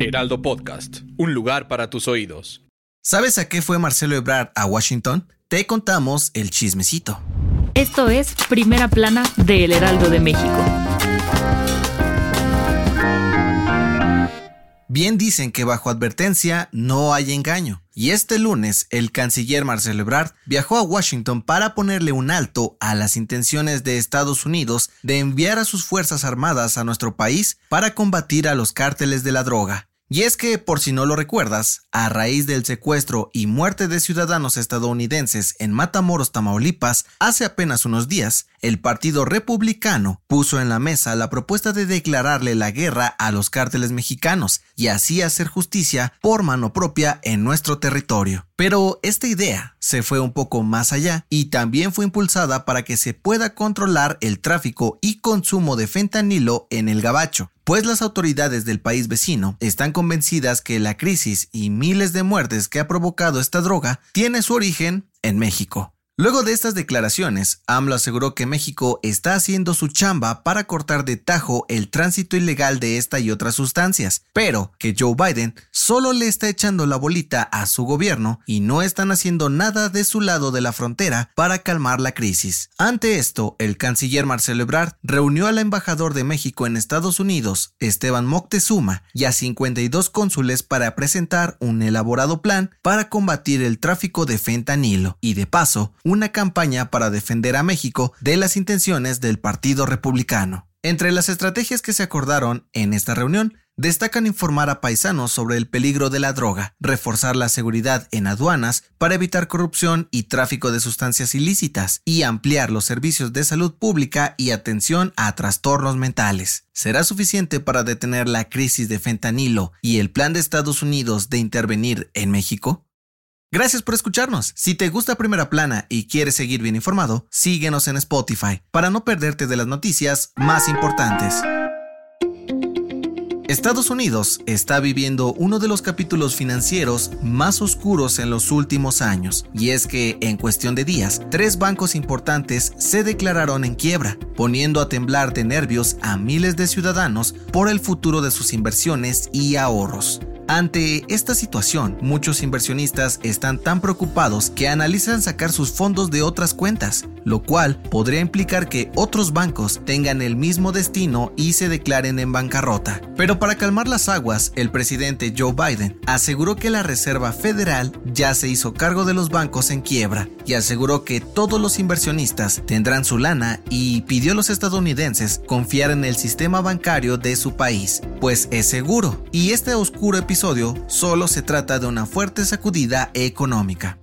Heraldo Podcast, un lugar para tus oídos. ¿Sabes a qué fue Marcelo Ebrard a Washington? Te contamos el chismecito. Esto es Primera Plana de El Heraldo de México. Bien dicen que bajo advertencia no hay engaño. Y este lunes, el canciller Marcelo Ebrard viajó a Washington para ponerle un alto a las intenciones de Estados Unidos de enviar a sus Fuerzas Armadas a nuestro país para combatir a los cárteles de la droga. Y es que, por si no lo recuerdas, a raíz del secuestro y muerte de ciudadanos estadounidenses en Matamoros, Tamaulipas, hace apenas unos días, el Partido Republicano puso en la mesa la propuesta de declararle la guerra a los cárteles mexicanos y así hacer justicia por mano propia en nuestro territorio. Pero esta idea se fue un poco más allá y también fue impulsada para que se pueda controlar el tráfico y consumo de fentanilo en el gabacho, pues las autoridades del país vecino están convencidas que la crisis y miles de muertes que ha provocado esta droga tiene su origen en México. Luego de estas declaraciones, AMLO aseguró que México está haciendo su chamba para cortar de tajo el tránsito ilegal de esta y otras sustancias, pero que Joe Biden solo le está echando la bolita a su gobierno y no están haciendo nada de su lado de la frontera para calmar la crisis. Ante esto, el canciller Marcelo Ebrard reunió al embajador de México en Estados Unidos, Esteban Moctezuma, y a 52 cónsules para presentar un elaborado plan para combatir el tráfico de fentanilo y de paso una campaña para defender a México de las intenciones del Partido Republicano. Entre las estrategias que se acordaron en esta reunión, destacan informar a paisanos sobre el peligro de la droga, reforzar la seguridad en aduanas para evitar corrupción y tráfico de sustancias ilícitas y ampliar los servicios de salud pública y atención a trastornos mentales. ¿Será suficiente para detener la crisis de fentanilo y el plan de Estados Unidos de intervenir en México? Gracias por escucharnos. Si te gusta Primera Plana y quieres seguir bien informado, síguenos en Spotify para no perderte de las noticias más importantes. Estados Unidos está viviendo uno de los capítulos financieros más oscuros en los últimos años, y es que en cuestión de días, tres bancos importantes se declararon en quiebra, poniendo a temblar de nervios a miles de ciudadanos por el futuro de sus inversiones y ahorros. Ante esta situación, muchos inversionistas están tan preocupados que analizan sacar sus fondos de otras cuentas, lo cual podría implicar que otros bancos tengan el mismo destino y se declaren en bancarrota. Pero para calmar las aguas, el presidente Joe Biden aseguró que la Reserva Federal ya se hizo cargo de los bancos en quiebra y aseguró que todos los inversionistas tendrán su lana y pidió a los estadounidenses confiar en el sistema bancario de su país, pues es seguro. Y este oscuro episodio solo se trata de una fuerte sacudida económica.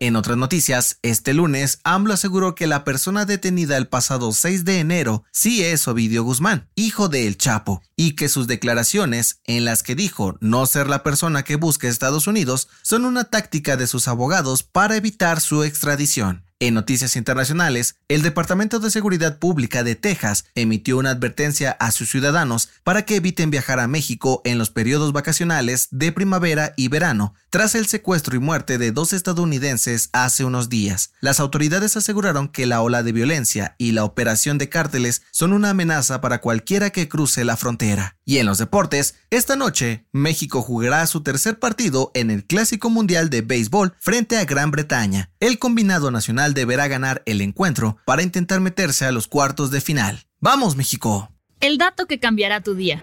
En otras noticias, este lunes, AMLO aseguró que la persona detenida el pasado 6 de enero sí es Ovidio Guzmán, hijo de El Chapo, y que sus declaraciones, en las que dijo no ser la persona que busca Estados Unidos, son una táctica de sus abogados para evitar su extradición. En noticias internacionales, el Departamento de Seguridad Pública de Texas emitió una advertencia a sus ciudadanos para que eviten viajar a México en los periodos vacacionales de primavera y verano, tras el secuestro y muerte de dos estadounidenses hace unos días. Las autoridades aseguraron que la ola de violencia y la operación de cárteles son una amenaza para cualquiera que cruce la frontera. Y en los deportes, esta noche, México jugará su tercer partido en el Clásico Mundial de Béisbol frente a Gran Bretaña. El combinado nacional deberá ganar el encuentro para intentar meterse a los cuartos de final. ¡Vamos, México! El dato que cambiará tu día.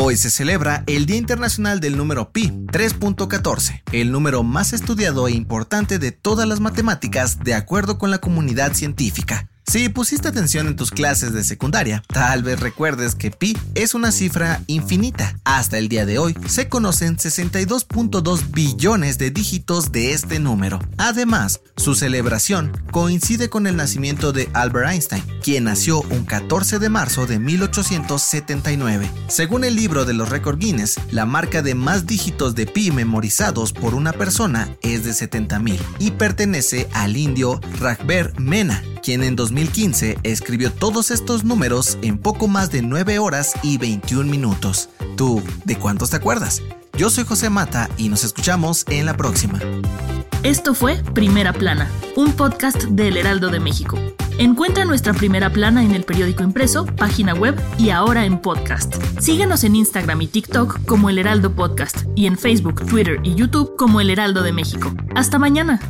Hoy se celebra el Día Internacional del Número Pi 3.14, el número más estudiado e importante de todas las matemáticas de acuerdo con la comunidad científica. Si pusiste atención en tus clases de secundaria, tal vez recuerdes que pi es una cifra infinita. Hasta el día de hoy se conocen 62.2 billones de dígitos de este número. Además, su celebración coincide con el nacimiento de Albert Einstein, quien nació un 14 de marzo de 1879. Según el libro de los récords Guinness, la marca de más dígitos de pi memorizados por una persona es de 70.000 y pertenece al indio Ragber Mena, quien en 2015 escribió todos estos números en poco más de 9 horas y 21 minutos. ¿Tú de cuántos te acuerdas? Yo soy José Mata y nos escuchamos en la próxima. Esto fue Primera Plana, un podcast del Heraldo de México. Encuentra nuestra primera plana en el periódico impreso, página web y ahora en podcast. Síguenos en Instagram y TikTok como El Heraldo Podcast y en Facebook, Twitter y YouTube como El Heraldo de México. Hasta mañana.